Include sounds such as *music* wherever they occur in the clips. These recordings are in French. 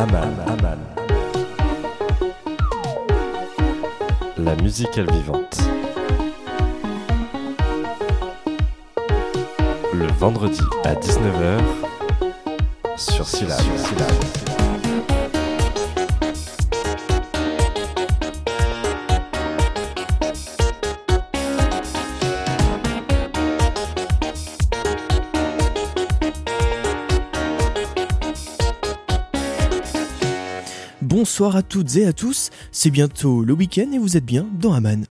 Aman, Aman. La musicale vivante. Le vendredi à 19h sur Syllab. Bonsoir à toutes et à tous, c'est bientôt le week-end et vous êtes bien dans Aman.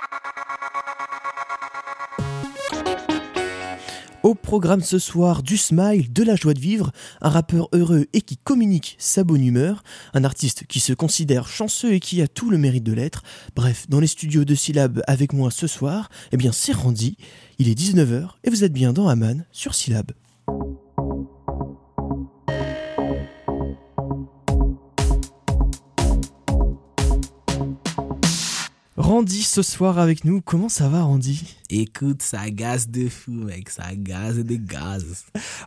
Au programme ce soir, du smile, de la joie de vivre, un rappeur heureux et qui communique sa bonne humeur, un artiste qui se considère chanceux et qui a tout le mérite de l'être. Bref, dans les studios de Syllab avec moi ce soir, eh bien c'est Randy, il est 19h et vous êtes bien dans Aman sur Syllab. Randy ce soir avec nous. Comment ça va, Randy? Écoute, ça gaze de fou, mec. Ça gaze de gaz.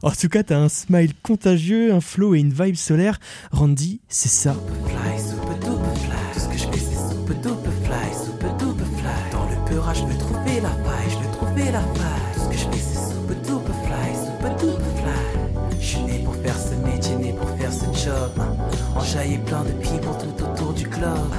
En tout cas, t'as un smile contagieux, un flow et une vibe solaire. Randy, c'est ça. Fly, super duper fly. Tout ce que je fais, c'est super duper fly, super duper fly. Dans le peurage, je veux trouver la faille, je veux trouver la faille. Tout ce que je fais, c'est super duper fly, super duper fly. Je suis né pour faire ce métier, né pour faire ce job. Enjailler plein de people tout autour du globe.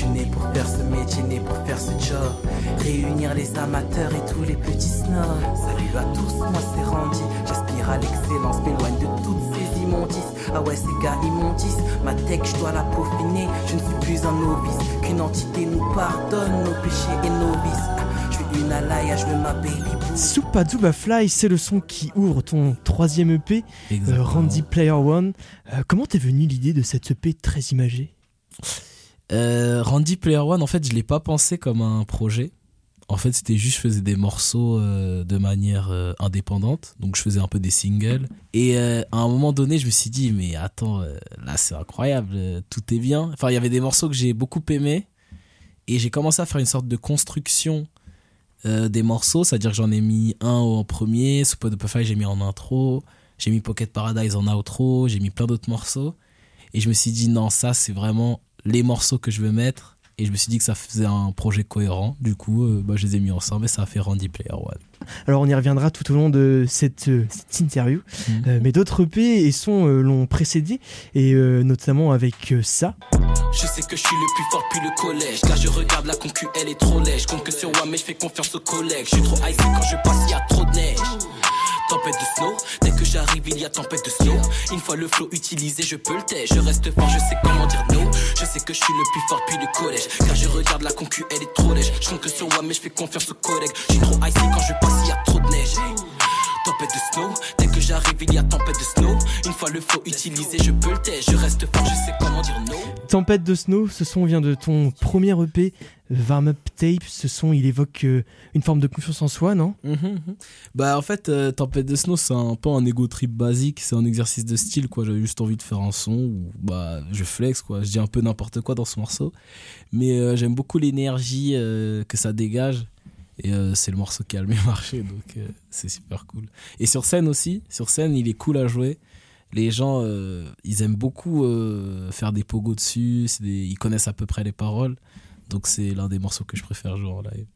Je suis né pour faire ce métier, né pour faire ce job. Réunir les amateurs et tous les petits snobs. Salut à tous, moi c'est Randy. J'aspire à l'excellence, m'éloigne de toutes ces immondices. Ah ouais, ces gars immondices. Ma tech, je dois la peaufiner. Je ne suis plus un novice. Qu'une entité nous pardonne nos péchés et nos vices. Ah, Je suis une alaya, je veux ma baby. Soupa Duba Fly, c'est le son qui ouvre ton troisième EP, euh, Randy Player One. Euh, comment t'es venu l'idée de cette EP très imagée? Euh, Randy Player One, en fait, je l'ai pas pensé comme un projet. En fait, c'était juste, je faisais des morceaux euh, de manière euh, indépendante. Donc, je faisais un peu des singles. Et à un moment donné, je me suis dit, mais attends, là, c'est incroyable, tout est bien. Enfin, il y avait des morceaux que j'ai beaucoup aimés. Et j'ai commencé à faire une sorte de construction des morceaux. C'est-à-dire que j'en ai mis un en premier, Super Fly, j'ai mis en intro. J'ai mis Pocket Paradise en outro. J'ai mis plein d'autres morceaux. Et je me suis dit, non, ça, c'est vraiment les morceaux que je veux mettre. Et je me suis dit que ça faisait un projet cohérent. Du coup, euh, bah, je les ai mis ensemble et ça a fait Randy Player One. Alors on y reviendra tout au long de cette, euh, cette interview. Mhm. Euh, mais d'autres EP et sons euh, l'ont précédé, et euh, notamment avec euh, ça. Je sais que je suis le plus fort depuis le collège Car je regarde la concu, elle est trop lèche Je compte que sur moi mais je fais confiance aux collègues Je suis trop icy quand je passe, il y a trop de neige Tempête de snow, dès que j'arrive il y a tempête de snow. Une fois le flow utilisé je peux le taire Je reste fort, je sais comment dire no. Je sais que je suis le plus fort depuis le collège. Car je regarde la concu, elle est trop lèche. Je que sur moi mais je fais confiance aux collègues Je suis trop icy quand je passe, il y a trop de neige Tempête de snow, dès que j'arrive il y a tempête de snow. Une fois le flow utilisé je peux le taire Je reste fort, je sais comment dire no. Tempête de Snow, ce son vient de ton premier EP, Warm Up Tape. Ce son, il évoque euh, une forme de confiance en soi, non? Bah en fait, euh, Tempête de Snow, c'est un peu un ego trip basique, c'est un exercice de style quoi. J'avais juste envie de faire un son où bah je flex quoi, je dis un peu n'importe quoi dans ce morceau, mais euh, j'aime beaucoup l'énergie euh, que ça dégage et euh, c'est le morceau qui a le mieux marché donc euh, c'est super cool. Et sur scène aussi, sur scène il est cool à jouer. Les gens, euh, ils aiment beaucoup faire des pogos dessus, des- ils connaissent à peu près les paroles, donc c'est l'un des morceaux que je préfère jouer en live.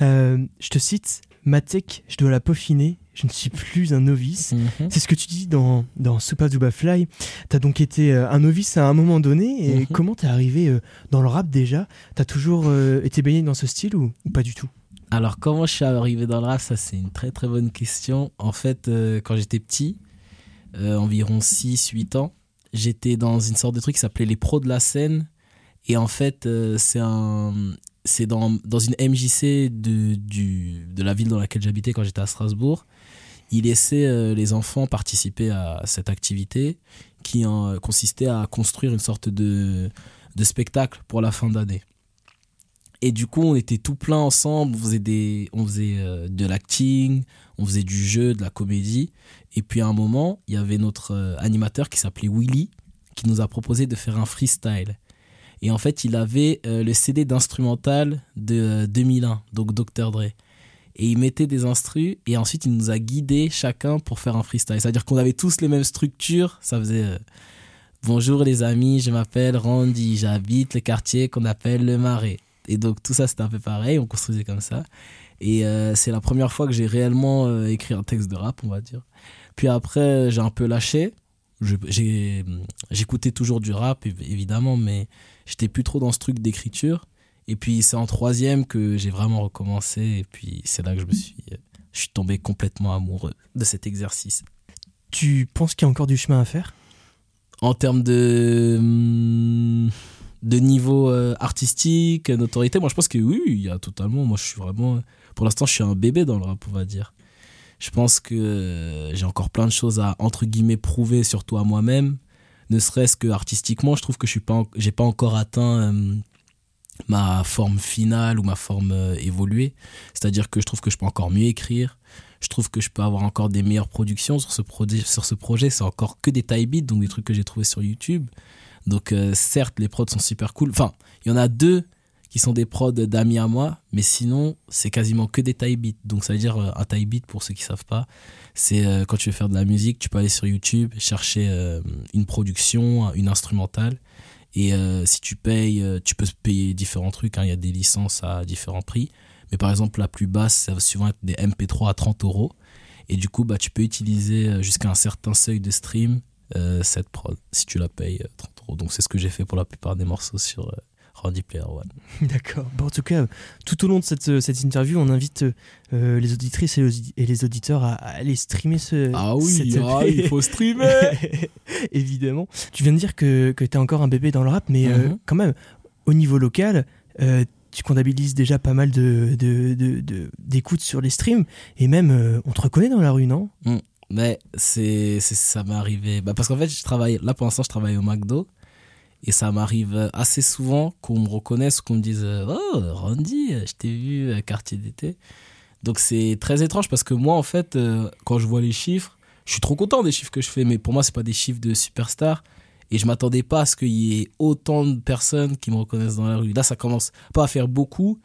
Je te cite, ma tech, je dois la peaufiner, je ne suis plus un novice. Mhm. C'est ce que tu dis dans, dans Soupa Duba Fly. T'as donc été un novice à un moment donné, et Mhm. comment t'es arrivé dans le rap déjà? T'as toujours été baigné dans ce style ou, ou pas du tout Alors, comment je suis arrivé dans le rap? Ça, c'est une très très bonne question. En fait, euh, quand j'étais petit, euh, environ 6-8 ans, j'étais dans une sorte de truc qui s'appelait les pros de la scène. Et en fait, euh, c'est dans, une MJC de, la ville dans laquelle j'habitais quand j'étais à Strasbourg. Il laissait les enfants participer à cette activité qui consistait à construire une sorte de, de spectacle pour la fin d'année. Et du coup, on était tout plein ensemble, on faisait, des, on faisait euh, de l'acting, on faisait du jeu, de la comédie. Et puis à un moment, il y avait notre euh, animateur qui s'appelait Willy, qui nous a proposé de faire un freestyle. Et en fait, il avait euh, le CD d'instrumental de euh, 2001, donc Dr. Dre. Et il mettait des instrus, et ensuite il nous a guidés chacun pour faire un freestyle. C'est-à-dire qu'on avait tous les mêmes structures, ça faisait... Bonjour les amis, je m'appelle Randy, j'habite le quartier qu'on appelle le Marais. Et donc tout ça c'était un peu pareil, on construisait comme ça. Et euh, c'est la première fois que j'ai réellement euh, écrit un texte de rap, on va dire. Puis après, j'ai un peu lâché. J'ai- J'écoutais toujours du rap, év- évidemment, mais j'étais plus trop dans ce truc d'écriture. Et puis c'est en troisième que j'ai vraiment recommencé. Et puis c'est là que je me suis, euh, je suis tombé complètement amoureux de cet exercice. Tu penses qu'il y a encore du chemin à faire? En termes de, hum, de niveau euh, artistique, notoriété, moi je pense que oui, il y a totalement. Moi je suis vraiment. Pour l'instant, je suis un bébé dans le rap, on va dire. Je pense que euh, j'ai encore plein de choses à, entre guillemets, prouver, surtout à moi-même. Ne serait-ce que artistiquement, je trouve que je suis pas, j'ai pas encore atteint euh, ma forme finale ou ma forme évoluée. C'est-à-dire que je trouve que je peux encore mieux écrire. Je trouve que je peux avoir encore des meilleures productions sur ce, sur ce projet. C'est encore que des tie beats, donc des trucs que j'ai trouvés sur YouTube. Donc euh, certes, les prods sont super cool. Enfin, il y en a deux qui sont des prods d'amis à moi, mais sinon, c'est quasiment que des tie beats. Donc ça veut dire euh, un tie beat, pour ceux qui savent pas, c'est euh, quand tu veux faire de la musique, tu peux aller sur YouTube, chercher une production, une instrumentale. Et si tu payes, tu peux payer différents trucs. hein. Il y a des licences à différents prix. Mais par exemple, la plus basse, ça va souvent être des MP3 à 30 euros. Et du coup, bah, tu peux utiliser jusqu'à un certain seuil de stream euh, cette prod si tu la payes euh, 30 euros. Donc c'est ce que j'ai fait pour la plupart des morceaux sur euh, Randy Player One. *laughs* D'accord. Bon, en tout cas, tout au long de cette, euh, cette interview, on invite euh, les auditrices et, les- et les auditeurs à, à aller streamer ce. Ah oui, cette ah, il faut streamer *laughs* Évidemment. Tu viens de dire que, que tu es encore un bébé dans le rap, mais euh, Mhm. quand même, au niveau local, euh, tu comptabilises déjà pas mal de, de, de- de- d'écoutes sur les streams, et même, euh, on te reconnaît dans la rue, non? Mais c'est, ça m'est arrivé. Bah, parce qu'en fait, je travaille, là pour l'instant, je travaille au McDo. Et ça m'arrive assez souvent qu'on me reconnaisse, qu'on me dise Oh, Randy, je t'ai vu à quartier d'été. Donc c'est très étrange parce que moi, en fait, euh, quand je vois les chiffres, je suis trop content des chiffres que je fais. Mais pour moi, c'est pas des chiffres de superstar. Et je m'attendais pas à ce qu'il y ait autant de personnes qui me reconnaissent dans la rue. Là, ça commence pas à faire beaucoup,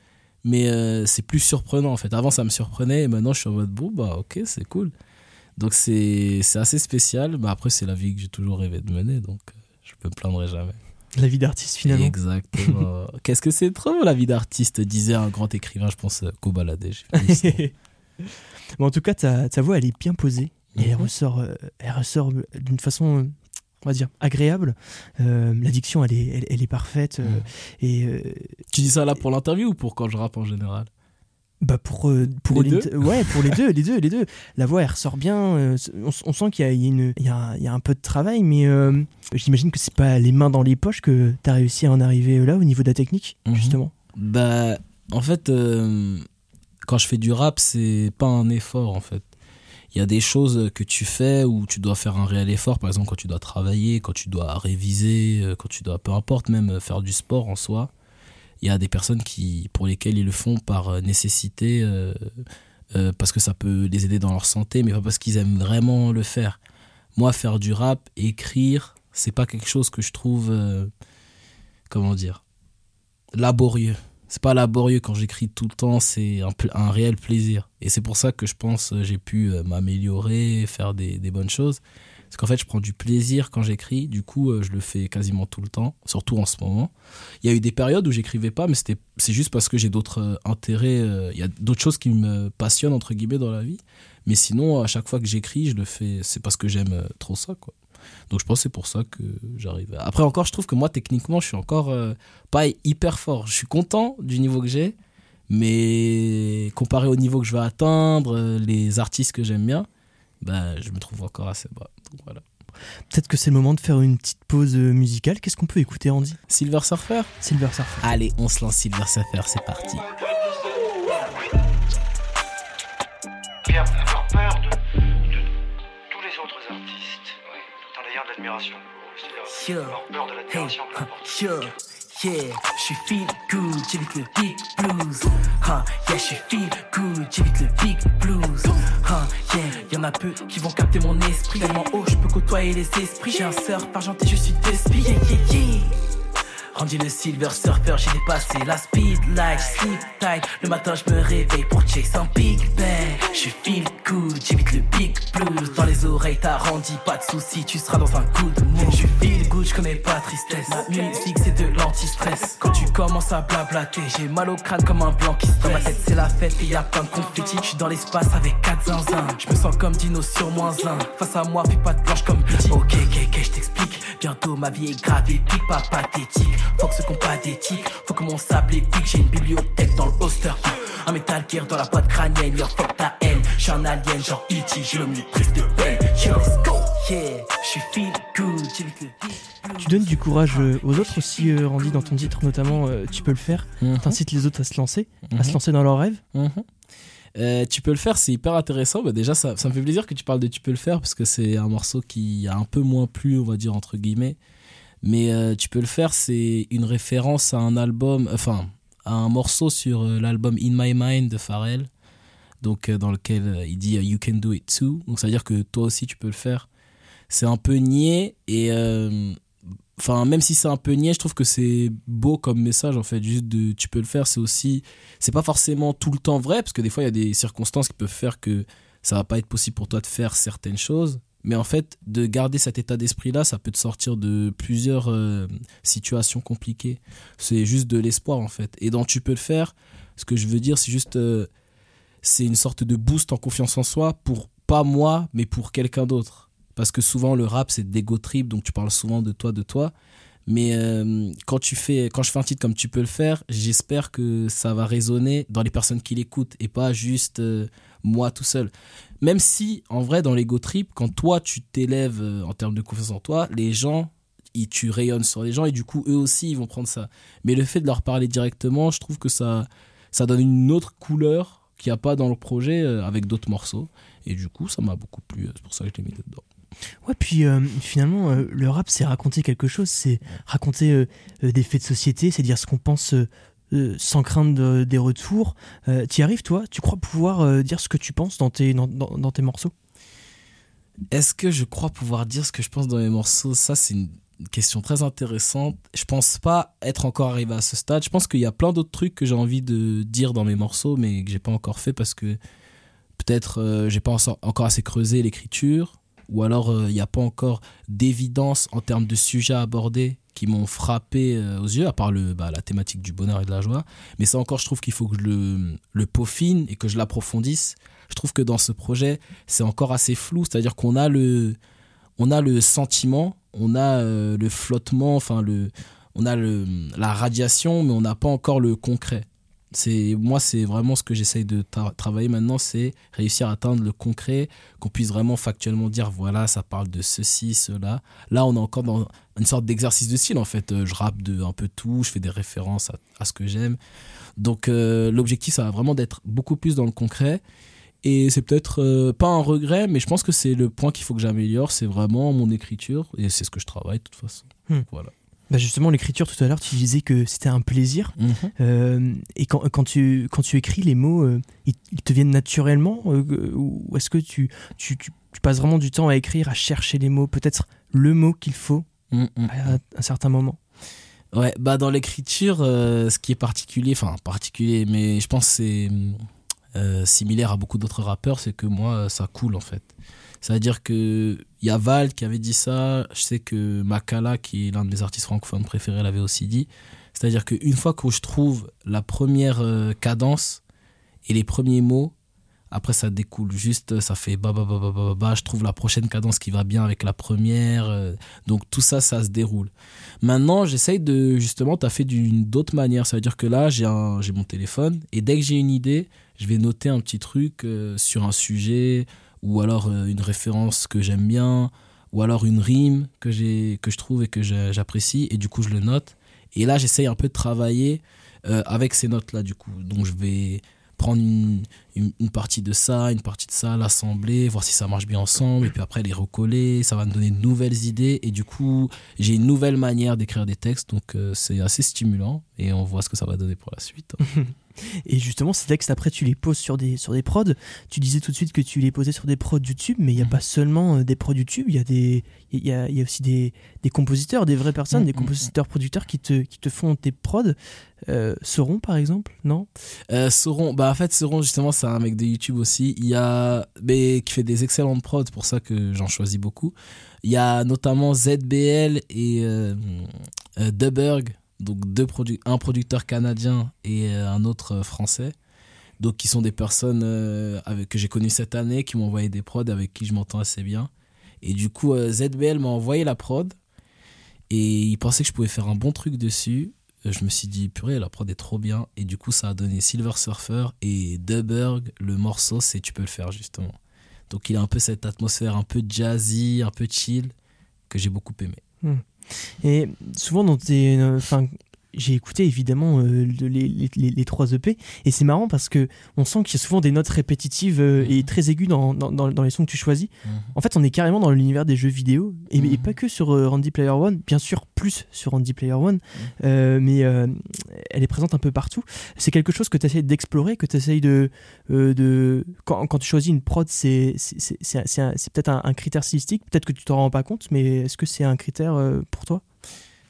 mais euh, c'est plus surprenant en fait. Avant, ça me surprenait et maintenant, je suis en mode bon, bah ok, c'est cool. Donc c'est assez spécial. Mais après, c'est la vie que j'ai toujours rêvé de mener, donc euh, je me plaindrai jamais. La vie d'artiste, finalement. Exactement. *laughs* Qu'est-ce que c'est trop la vie d'artiste, disait un grand écrivain, je pense, euh, Kobalade. *laughs* Mais en tout cas, ta, ta voix, elle est bien posée, et elle Mhm. ressort, euh, elle ressort d'une façon, on va dire, agréable. Euh, la diction, elle est, elle, elle est parfaite, euh, Mhm. et euh, Tu dis ça là pour l'interview ou pour quand je rappe en général? Bah pour euh, pour Les l'inter- ouais pour les deux *laughs* les deux les deux la voix elle ressort bien euh, on, on sent qu'il y a, il y a une il y a, un- il y a un peu de travail mais euh, j'imagine que c'est pas les mains dans les poches que t'as réussi à en arriver là au niveau de la technique Mhm. justement Bah, en fait, euh, quand je fais du rap, c'est pas un effort, en fait. Il y a des choses que tu fais où tu dois faire un réel effort, par exemple quand tu dois travailler, quand tu dois réviser, quand tu dois, peu importe, même faire du sport en soi. Il y a des personnes qui, pour lesquelles ils le font par euh, nécessité, euh, euh, parce que ça peut les aider dans leur santé, mais pas parce qu'ils aiment vraiment le faire. Moi, faire du rap, écrire, c'est pas quelque chose que je trouve, comment dire, laborieux. C'est pas laborieux quand j'écris tout le temps, c'est un, réel plaisir. Et c'est pour ça que je pense j'ai pu m'améliorer, faire des bonnes choses. Parce qu'en fait, je prends du plaisir quand j'écris, du coup, euh, je le fais quasiment tout le temps, surtout en ce moment. Il y a eu des périodes où j'écrivais pas, mais c'était, c'est juste parce que j'ai d'autres euh, intérêts, euh, il y a d'autres choses qui me passionnent, entre guillemets, dans la vie. Mais sinon, à chaque fois que j'écris, je le fais, c'est parce que j'aime trop ça, quoi. Donc je pense c'est pour ça que j'arrive. Après encore, je trouve que moi techniquement, je suis encore pas hyper fort. Je suis content du niveau que j'ai, mais comparé au niveau que je vais atteindre, les artistes que j'aime bien, bah, je me trouve encore assez bas. Donc voilà. peut-être que c'est le moment de faire une petite pause euh, musicale qu'est-ce qu'on peut écouter Andy? Silver Surfer? Silver Surfer Allez, on se lance Silver Surfer, c'est parti. Avoir peur de, de tous les autres artistes. T'en as d'ailleurs de l'admiration. C'est-à-dire Yeah. avoir peur de Hey, l'admiration que l'importe. yeah, yeah, je suis feel good, j'évite le big blues. Ha, yeah, je suis feel good, j'évite le big blues. Ha, yeah, y'en a peu qui vont capter mon esprit. Tellement haut, je peux côtoyer les esprits. J'ai un surf argenté, je suis de spi. Yeah, yeah, yeah. Le silver surfer, j'ai dépassé la speed light, sleep tight. Le matin, je me réveille pour chase un big bang. Je feel good, j'évite le big blues. Dans les oreilles, t'as rendu, pas de soucis, tu seras dans un coup de mood. Connais pas tristesse. La musique, c'est de l'anti-stress. Quand tu commences à blablater, j'ai mal au crâne comme un blanc qui stresse. Dans ma tête, c'est la fête et y a plein de confettis. Je suis dans l'espace avec 4 zinzins. Je me sens comme Dino sur moins 1. Face à moi, fais pas de blanche comme petit. Ok, ok, ok, je t'explique. Bientôt ma vie est grave épique, pas pathétique. Faut que ce qu'on pas d'éthique, faut que mon sable épique. J'ai une bibliothèque dans le holster. Un métal gear dans la boîte crânienne, yo fuck ta haine. J'suis un alien, genre E.T., j'ai l'omnitrice de Tu donnes du courage euh, aux autres aussi, euh, Randy, dans ton titre notamment, euh, tu peux le faire. Mhm. T'incites les autres à se lancer, à Mhm. se lancer dans leurs rêves. Mhm. Euh, tu peux le faire, c'est hyper intéressant. Bah, déjà, ça, ça me fait plaisir que tu parles de Tu peux le faire parce que c'est un morceau qui a un peu moins plu, on va dire, entre guillemets. Mais euh, Tu peux le faire, c'est une référence à un album, enfin, à un morceau sur l'album In My Mind de Pharrell. Donc, euh, dans lequel euh, il dit euh, You can do it too. Donc, ça veut dire que toi aussi, tu peux le faire. C'est un peu niais et. Enfin, même si c'est un peu niais, je trouve que c'est beau comme message en fait. Juste de tu peux le faire, c'est aussi c'est pas forcément tout le temps vrai parce que des fois il y a des circonstances qui peuvent faire que ça va pas être possible pour toi de faire certaines choses mais en fait de garder cet état d'esprit là ça peut te sortir de plusieurs situations compliquées c'est juste de l'espoir en fait et dans tu peux le faire ce que je veux dire c'est juste c'est une sorte de boost en confiance en soi pour pas moi mais pour quelqu'un d'autre parce que souvent le rap c'est d'ego trip donc tu parles souvent de toi de toi mais euh, quand tu fais, quand je fais un titre comme tu peux le faire, j'espère que ça va résonner dans les personnes qui l'écoutent et pas juste euh, moi tout seul. Même si, en vrai, dans l'ego trip, quand toi tu t'élèves euh, en termes de confiance en toi, les gens, ils, tu rayonnes sur les gens et du coup eux aussi ils vont prendre ça. Mais le fait de leur parler directement, je trouve que ça, ça donne une autre couleur qu'il n'y a pas dans le projet euh, avec d'autres morceaux. Et du coup, ça m'a beaucoup plu. C'est pour ça que je l'ai mis dedans. Ouais, puis euh, finalement, euh, le rap, c'est raconter quelque chose, c'est raconter euh, euh, des faits de société, c'est dire ce qu'on pense euh, euh, sans crainte de- des retours. Euh, T'y arrives, toi? Tu crois pouvoir euh, dire ce que tu penses dans tes, dans, dans- dans tes morceaux? Est-ce que je crois pouvoir dire ce que je pense dans mes morceaux? Ça, c'est une question très intéressante. Je pense pas être encore arrivé à ce stade. Je pense qu'il y a plein d'autres trucs que j'ai envie de dire dans mes morceaux, mais que j'ai pas encore fait parce que peut-être euh, j'ai pas en- encore assez creusé l'écriture, ou alors euh, il n'y a pas encore d'évidence en termes de sujets abordés qui m'ont frappé euh, aux yeux, à part le, bah, la thématique du bonheur et de la joie. Mais ça encore, je trouve qu'il faut que je le, le peaufine et que je l'approfondisse. Je trouve que dans ce projet, c'est encore assez flou, c'est-à-dire qu'on a le, on a le sentiment, on a euh, le flottement, enfin le, on a le, la radiation, mais on n'a pas encore le concret. C'est moi, c'est vraiment ce que j'essaye de tra- travailler maintenant, c'est réussir à atteindre le concret, qu'on puisse vraiment factuellement dire voilà, ça parle de ceci, cela. Là, on est encore dans une sorte d'exercice de style en fait. Euh, Je rappe de un peu tout, je fais des références à, à ce que j'aime. Donc euh, l'objectif, ça va vraiment d'être beaucoup plus dans le concret. Et c'est peut-être euh, pas un regret, mais je pense que c'est le point qu'il faut que j'améliore, c'est vraiment mon écriture, et c'est ce que je travaille de toute façon. Hmm. Voilà. bah Justement, l'écriture, tout à l'heure, tu disais que c'était un plaisir. Mhm. Euh, et quand, quand, tu, quand tu écris les mots, euh, ils, ils te viennent naturellement euh, Ou est-ce que tu, tu, tu, tu passes vraiment du temps à écrire, à chercher les mots Peut-être le mot qu'il faut Mm, mm. à un certain moment? Ouais, bah dans l'écriture, ce qui est particulier, enfin particulier, mais je pense que c'est euh, similaire à beaucoup d'autres rappeurs, c'est que moi, ça coule en fait. C'est-à-dire que y a Val qui avait dit ça, je sais que Makala, qui est l'un de mes artistes francophones préférés, l'avait aussi dit. C'est-à-dire qu'une fois que je trouve la première euh, cadence et les premiers mots, après ça découle juste, ça fait ba ba ba ba ba ba, ba, je trouve la prochaine cadence qui va bien avec la première, euh, donc tout ça, ça se déroule. Maintenant, j'essaye de justement taffer d'une d'autre manière. Ça veut dire que là, j'ai mon téléphone et dès que j'ai une idée, je vais noter un petit truc euh, sur un sujet ou alors euh, une référence que j'aime bien ou alors une rime que que je trouve et que j'a- j'apprécie et du coup je le note. Et là, j'essaye un peu de travailler avec ces notes là du coup. Donc je vais prendre une, une, partie de ça, une partie de ça, l'assembler, voir si ça marche bien ensemble, et puis après les recoller, ça va me donner de nouvelles idées, et du coup, j'ai une nouvelle manière d'écrire des textes, donc euh, c'est assez stimulant, et on voit ce que ça va donner pour la suite. *laughs* Et justement, ces textes, après, tu les poses sur des, sur des prods. Tu disais tout de suite que tu les posais sur des prods YouTube, mais il n'y a Mhm. pas seulement euh, des prods YouTube, il y a, des, y a, y a aussi des, des compositeurs, des vraies personnes, Mhm, des compositeurs, producteurs qui te, qui te font tes prods. Euh, Sauron, par exemple, non? Euh, Sauron, bah en fait Sauron justement c'est un mec de YouTube aussi. Il y a mais qui fait des excellentes prods, c'est pour ça que j'en choisis beaucoup. Il y a notamment ZBL et euh, euh, donc deux produ un producteur canadien et euh, un autre euh, français. Donc qui sont des personnes euh, avec que j'ai connues cette année, qui m'ont envoyé des prods avec qui je m'entends assez bien. Et du coup ZBL m'a envoyé la prod et il pensait que je pouvais faire un bon truc dessus. Je me suis dit, purée, la prod est trop bien. Et du coup, ça a donné Silver Surfer et Duberg. Le morceau, c'est Tu peux le faire, justement. Donc, il a un peu cette atmosphère un peu jazzy, un peu chill, que j'ai beaucoup aimé. Et souvent, dans tes. euh, Enfin, j'ai écouté évidemment euh, le- les, les, les- les trois EP, et c'est marrant parce que on sent qu'il y a souvent des notes répétitives euh, et Mhm. très aiguës dans, dans, dans- dans les sons que tu choisis. En fait, on est carrément dans l'univers des jeux vidéo, et, Mhm. et pas que sur euh, Randy Player One, bien sûr, plus sur Randy Player One, mais elle est présente un peu partout. C'est quelque chose que tu essayes d'explorer, que tu essayes de. de quand, quand tu choisis une prod, c'est peut-être un, un critère stylistique, peut-être que tu t'en rends pas compte, mais est-ce que c'est un critère pour toi?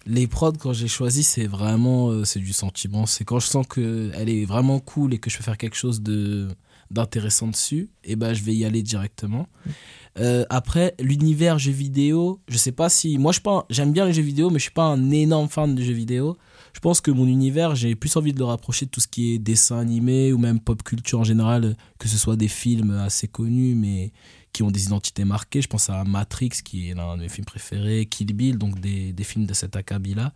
Les prods, quand j'ai choisi, c'est vraiment euh, c'est du sentiment. C'est quand je sens que elle est vraiment cool et que je peux faire quelque chose de d'intéressant dessus, et ben je vais y aller directement. Euh, après, l'univers jeux vidéo, je sais pas si. Moi, je pas- j'aime bien les jeux vidéo, mais je suis pas un énorme fan de jeux vidéo. Je pense que mon univers, j'ai plus envie de le rapprocher de tout ce qui est dessin animé ou même pop culture en général, que ce soit des films assez connus, mais qui ont des identités marquées. Je pense à Matrix, qui est l'un de mes films préférés, Kill Bill, donc des, des films de cet acabit-là.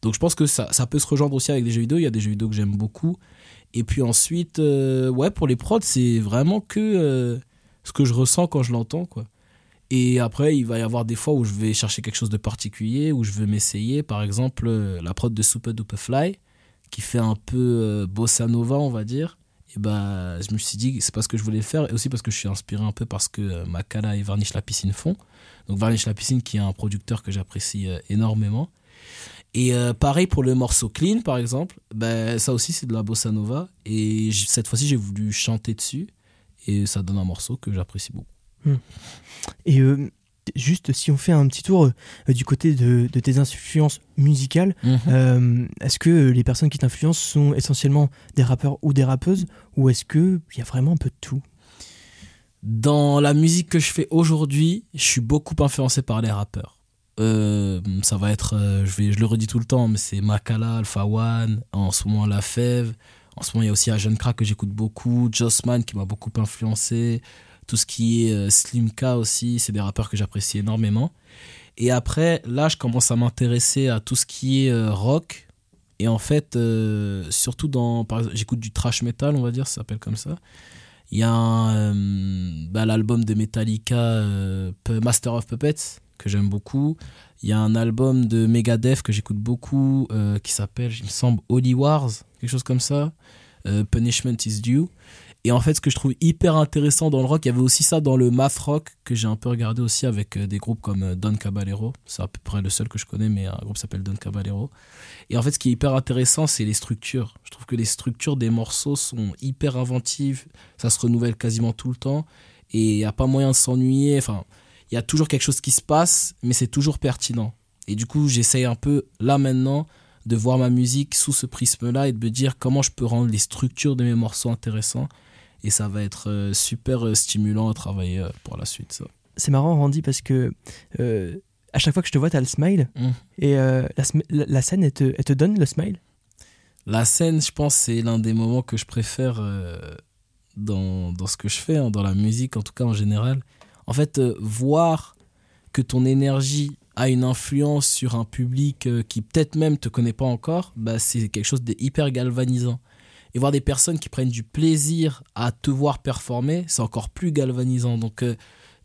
Donc je pense que ça, ça peut se rejoindre aussi avec des jeux vidéo. Il y a des jeux vidéo que j'aime beaucoup. Et puis ensuite, euh, ouais, pour les prods, c'est vraiment que euh, ce que je ressens quand je l'entends, quoi. Et après, il va y avoir des fois où je vais chercher quelque chose de particulier, où je veux m'essayer. Par exemple, euh, la prod de Super Duper Fly, qui fait un peu bossa nova, on va dire. Et bah, je me suis dit, c'est parce que je voulais le faire, et aussi parce que je suis inspiré un peu parce que euh, Makala et Varnish la piscine font. Donc Varnish la piscine, qui est un producteur que j'apprécie euh, énormément. Et euh, pareil pour le morceau Clean, par exemple, ben, ça aussi c'est de la bossa nova. Et cette fois-ci, j'ai voulu chanter dessus. Et ça donne un morceau que j'apprécie beaucoup. Et euh, juste si on fait un petit tour euh, du côté de, de tes influences musicales, euh, est-ce que les personnes qui t'influencent sont essentiellement des rappeurs ou des rappeuses ou est-ce qu'il y a vraiment un peu de tout? Dans la musique que je fais aujourd'hui, je suis beaucoup influencé par les rappeurs. Euh, ça va être, je, vais, je le redis tout le temps, mais c'est Makala, Alpha One, en ce moment La Fève. En ce moment, il y a aussi Agent Crack que j'écoute beaucoup, Jossman qui m'a beaucoup influencé, tout ce qui est euh, Slimka aussi, c'est des rappeurs que j'apprécie énormément. Et après, là, je commence à m'intéresser à tout ce qui est euh, rock. Et en fait, euh, surtout dans. J'écoute du trash metal, on va dire, ça s'appelle comme ça. Il y a bah, l'album de Metallica, Master of Puppets, que j'aime beaucoup. Il y a un album de Megadeth que j'écoute beaucoup, qui s'appelle, il me semble, Holy Wars, quelque chose comme ça. Punishment is Due. Et en fait, ce que je trouve hyper intéressant dans le rock, il y avait aussi ça dans le math rock que j'ai un peu regardé aussi avec euh, des groupes comme euh, Don Caballero. C'est à peu près le seul que je connais, mais un groupe s'appelle Don Caballero. Et en fait, ce qui est hyper intéressant, c'est les structures. Je trouve que les structures des morceaux sont hyper inventives. Ça se renouvelle quasiment tout le temps. Et il n'y a pas moyen de s'ennuyer. Enfin, il y a toujours quelque chose qui se passe, mais c'est toujours pertinent. Et du coup, j'essaye un peu, là maintenant, de voir ma musique sous ce prisme-là et de me dire comment je peux rendre les structures de mes morceaux intéressants. Et ça va être euh, super euh, stimulant à travailler euh, pour la suite. Ça. C'est marrant Randy parce que euh, à chaque fois que je te vois, tu as le smile Mm. et euh, la, la- scène, elle te, elle te donne le smile? La scène, je pense, c'est l'un des moments que je préfère euh, dans, dans ce que je fais, hein, dans la musique, en tout cas en général. En fait, voir que ton énergie a une influence sur un public qui peut-être même te connaît pas encore, bah, c'est quelque chose de hyper galvanisant. Et voir des personnes qui prennent du plaisir à te voir performer, c'est encore plus galvanisant. Donc, euh,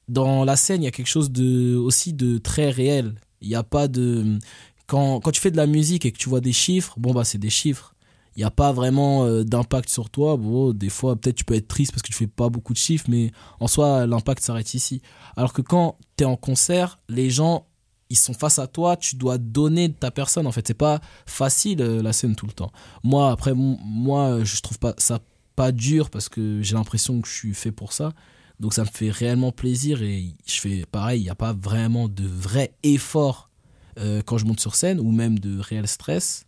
dans la scène, il y a quelque chose de, aussi de très réel. Il n'y a pas de. Quand, quand tu fais de la musique et que tu vois des chiffres, bon, bah, c'est des chiffres. Il n'y a pas vraiment euh, d'impact sur toi. Bon, des fois, peut-être tu peux être triste parce que tu fais pas beaucoup de chiffres, mais en soi, l'impact s'arrête ici. Alors que quand tu es en concert, les gens, ils sont face à toi, tu dois donner ta personne. En fait, c'est pas facile euh, la scène tout le temps. Moi, après, moi, je trouve pas ça pas dur parce que j'ai l'impression que je suis fait pour ça. Donc ça me fait réellement plaisir et je fais pareil. Il n'y a pas vraiment de vrai effort euh, quand je monte sur scène ou même de réel stress.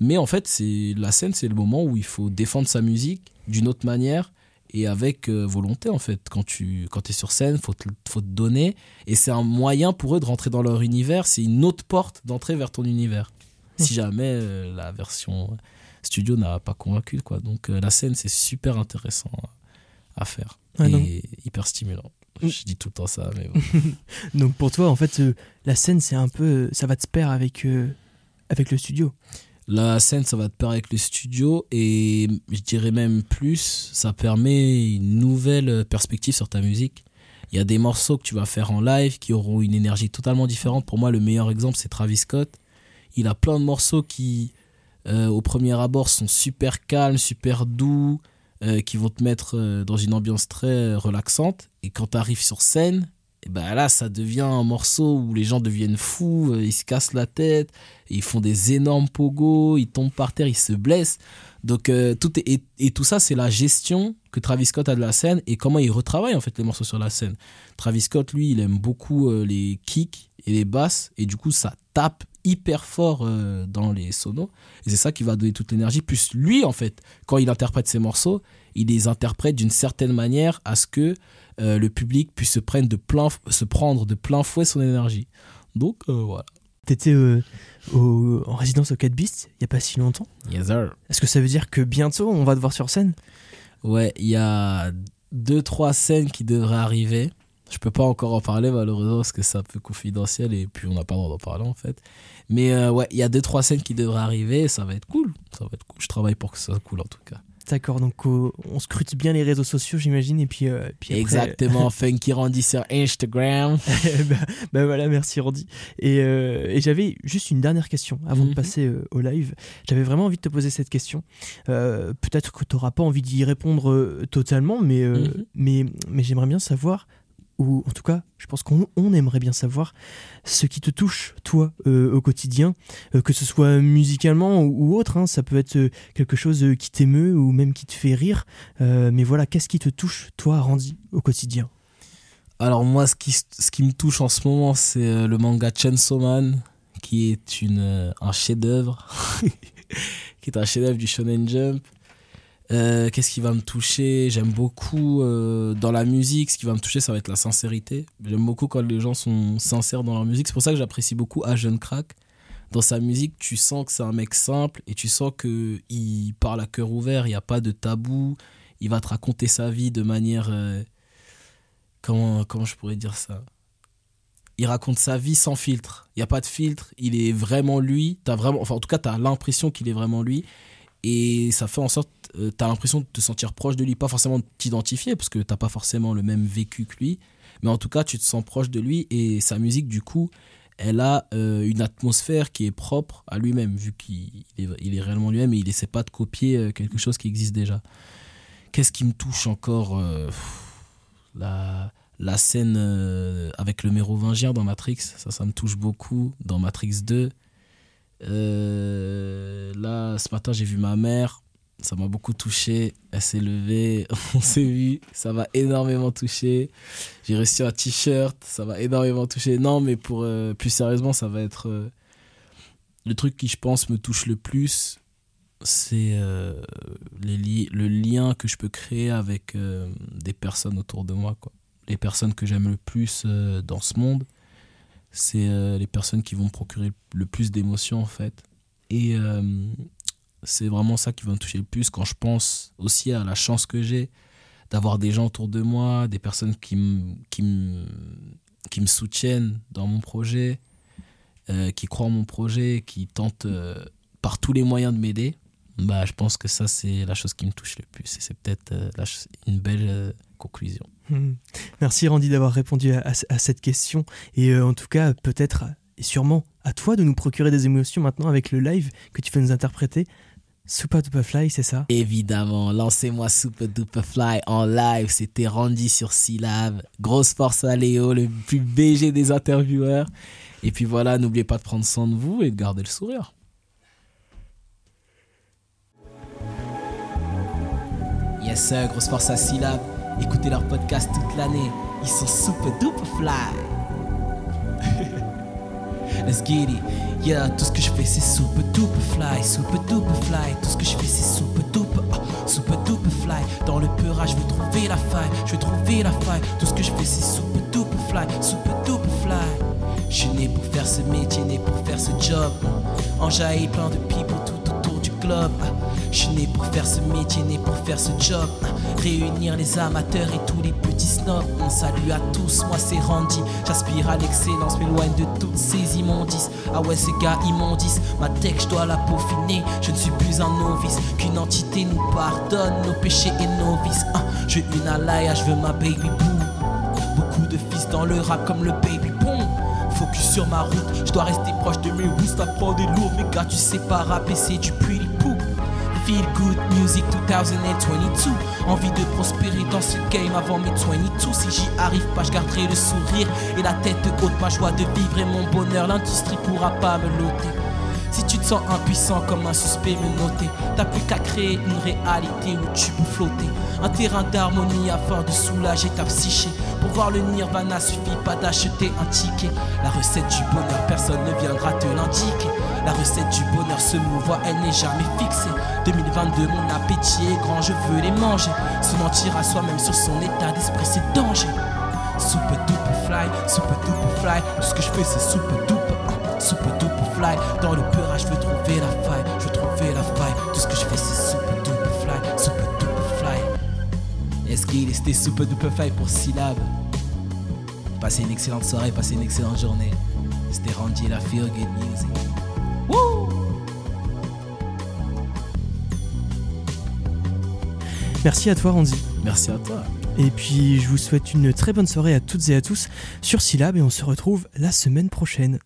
Mais en fait, c'est la scène, c'est le moment où il faut défendre sa musique d'une autre manière et avec euh, volonté en fait. Quand tu quand es sur scène, faut te, faut te donner et c'est un moyen pour eux de rentrer dans leur univers. C'est une autre porte d'entrée vers ton univers. Si jamais euh, la version studio n'a pas convaincu quoi. Donc euh, la scène, c'est super intéressant à, à faire et hyper stimulant. Mm. Je dis tout le temps ça, mais bon. *laughs* Donc pour toi, en fait, euh, la scène, c'est un peu, euh, ça va te pair avec euh, avec le studio? La scène, ça va te pair avec le studio et je dirais même plus, ça permet une nouvelle perspective sur ta musique. Il y a des morceaux que tu vas faire en live qui auront une énergie totalement différente. Pour moi, le meilleur exemple, c'est Travis Scott. Il a plein de morceaux qui, euh, au premier abord, sont super calmes, super doux, euh, qui vont te mettre euh, dans une ambiance très relaxante. Et quand tu arrives sur scène, et ben là, ça devient un morceau où les gens deviennent fous, euh, ils se cassent la tête, ils font des énormes pogos, ils tombent par terre, ils se blessent. Donc euh, tout et, tout ça, c'est la gestion que Travis Scott a de la scène et comment il retravaille en fait les morceaux sur la scène. Travis Scott, lui, il aime beaucoup euh, les kicks et les basses et du coup, ça tape hyper fort dans les sonos et c'est ça qui va donner toute l'énergie. Plus lui, en fait, quand il interprète ses morceaux, il les interprète d'une certaine manière à ce que euh, le public puisse se, prendre de plein, se prendre de plein fouet son énergie. Donc euh, voilà. T'étais euh, au- en résidence au 4 Beast il y a pas si longtemps. Yes, sir. Est-ce que ça veut dire que bientôt on va te voir sur scène? Ouais, il y a deux, trois scènes qui devraient arriver. Je peux pas encore en parler malheureusement parce que c'est un peu confidentiel et puis on n'a pas le droit d'en parler en fait. Mais euh, ouais, il y a deux, trois scènes qui devraient arriver et ça va être cool. Ça va être cool. Je travaille pour que ça soit cool en tout cas. D'accord, donc euh, on scrute bien les réseaux sociaux, j'imagine, et puis, euh, puis après- Exactement. *laughs* Funky Randy sur Instagram. bah, *laughs* bah voilà, merci Randy. Et, euh, et j'avais juste une dernière question avant de Mhm. passer euh, au live. J'avais vraiment envie de te poser cette question. Peut-être que tu n'auras pas envie d'y répondre totalement, mais, Mhm. mais, mais j'aimerais bien savoir, ou en tout cas, je pense qu'on on aimerait bien savoir ce qui te touche, toi, euh, au quotidien, euh, que ce soit musicalement ou, autre. hein. ça peut être euh, quelque chose qui t'émeut ou même qui te fait rire. Mais voilà, qu'est-ce qui te touche, toi, Randy, au quotidien? Alors moi, ce qui, ce me touche en ce moment, c'est le manga Chainsaw Man, qui est un chef-d'œuvre, *laughs* qui est un chef-d'œuvre du Shonen Jump. Euh, Qu'est-ce qui va me toucher? J'aime beaucoup euh, dans la musique, ce qui va me toucher, ça va être la sincérité. J'aime beaucoup quand les gens sont sincères dans leur musique. C'est pour ça que j'apprécie beaucoup Agent Crack. Dans sa musique, tu sens que c'est un mec simple et tu sens que il parle à cœur ouvert, il n'y a pas de tabou. Il va te raconter sa vie de manière... euh, comment, comment je pourrais dire ça? Il raconte sa vie sans filtre. Il n'y a pas de filtre. Il est vraiment lui. As vraiment, enfin, en tout cas, tu as l'impression qu'il est vraiment lui. Et ça fait en sorte, tu as l'impression de te sentir proche de lui. Pas forcément de t'identifier, parce que tu pas forcément le même vécu que lui. Mais en tout cas, tu te sens proche de lui. Et sa musique, du coup, elle a euh, une atmosphère qui est propre à lui-même, vu qu'il est, il est réellement lui-même et il essaie pas de copier euh, quelque chose qui existe déjà. Qu'est-ce qui me touche encore euh, la, la scène euh, avec le mérovingien dans Matrix, ça, ça me touche beaucoup. Dans Matrix 2, euh, là, ce matin, j'ai vu ma mère. Ça m'a beaucoup touché. Elle s'est levée, *laughs* on s'est vu. Ça m'a énormément touché. J'ai reçu un t-shirt. Ça m'a énormément touché. Non, mais pour euh, plus sérieusement, ça va être euh, le truc qui, je pense, me touche le plus. C'est euh, li- le lien que je peux créer avec euh, des personnes autour de moi. Quoi. Les personnes que j'aime le plus dans ce monde, c'est les personnes qui vont me procurer le plus d'émotions en fait. Et c'est vraiment ça qui va me toucher le plus quand je pense aussi à la chance que j'ai d'avoir des gens autour de moi, des personnes qui me, qui qui soutiennent dans mon projet, euh, qui croient en mon projet, qui tentent euh, par tous les moyens de m'aider. Bah, je pense que ça, c'est la chose qui me touche le plus. Et c'est peut-être euh, une belle conclusion. Hmm. Merci Randy d'avoir répondu à, à- cette question. Et en tout cas, peut-être et sûrement à toi de nous procurer des émotions maintenant avec le live que tu vas nous interpréter. Super Duper Fly, c'est ça? Évidemment, lancez-moi Super Duper Fly en live. C'était Randy sur Syllab. Grosse force à Léo, le plus BG des intervieweurs. Et puis voilà, n'oubliez pas de prendre soin de vous et de garder le sourire. Yes sir, grosse force à syllabes. Écoutez leur podcast toute l'année. Ils sont super duper fly. Let's get it. Yeah, tout ce que je fais c'est super duper fly, super duper fly. Tout ce que je fais c'est super duper, ah, super duper fly. Dans le peurage, je veux trouver la faille, je veux trouver la faille. Tout ce que je fais c'est super duper fly, super duper fly. Je suis né pour faire ce métier, né pour faire ce job. Enjaillé plein de people tout autour du globe. Je suis né pour faire ce métier, né pour faire ce job. Réunir les amateurs et tous les petits snobs. On salue à tous, moi c'est Randy. J'aspire à l'excellence, m'éloigne de toutes ces immondices. Ah ouais, ces gars immondices, ma tech, je dois la peaufiner. Je ne suis plus un novice, qu'une entité nous pardonne nos péchés et nos vices. Ah, je veux une alaya, je veux ma baby boo. Beaucoup de fils dans le rap comme le baby boom. Focus sur ma route, je dois rester proche de mes roots, ça prend des lourds, mais gars, tu sais pas rapper, c'est du poo. Feel good music 2022. Envie de prospérer dans ce game avant mes 22. Si j'y arrive pas, je garderai le sourire et la tête haute, ma joie de vivre et mon bonheur. L'industrie pourra pas me loter. Si tu te sens impuissant comme un suspect me noter, t'as plus qu'à créer une réalité où tu peux flotter. Un terrain d'harmonie afin de soulager ta psyché. Pour voir le nirvana, suffit pas d'acheter un ticket. La recette du bonheur, personne ne viendra te l'indiquer. La recette du bonheur se mouvoit, elle n'est jamais fixée. 2022, mon appétit est grand, je veux les manger. Se mentir à soi-même sur son état d'esprit, c'est danger. Super duper fly, super duper fly. Tout ce que je fais, c'est super duper, hein, super duper fly. Dans le peurage, je veux trouver la faille, je veux trouver la faille. Tout ce que je fais, c'est super duper fly, super duper fly. Est-ce qu'il était super duper fly pour syllabes Passez une excellente soirée, passez une excellente journée. C'était Randy et la Feel Good Music. Merci à toi, Randy. Merci à toi. Et puis, je vous souhaite une très bonne soirée à toutes et à tous sur Syllab et on se retrouve la semaine prochaine.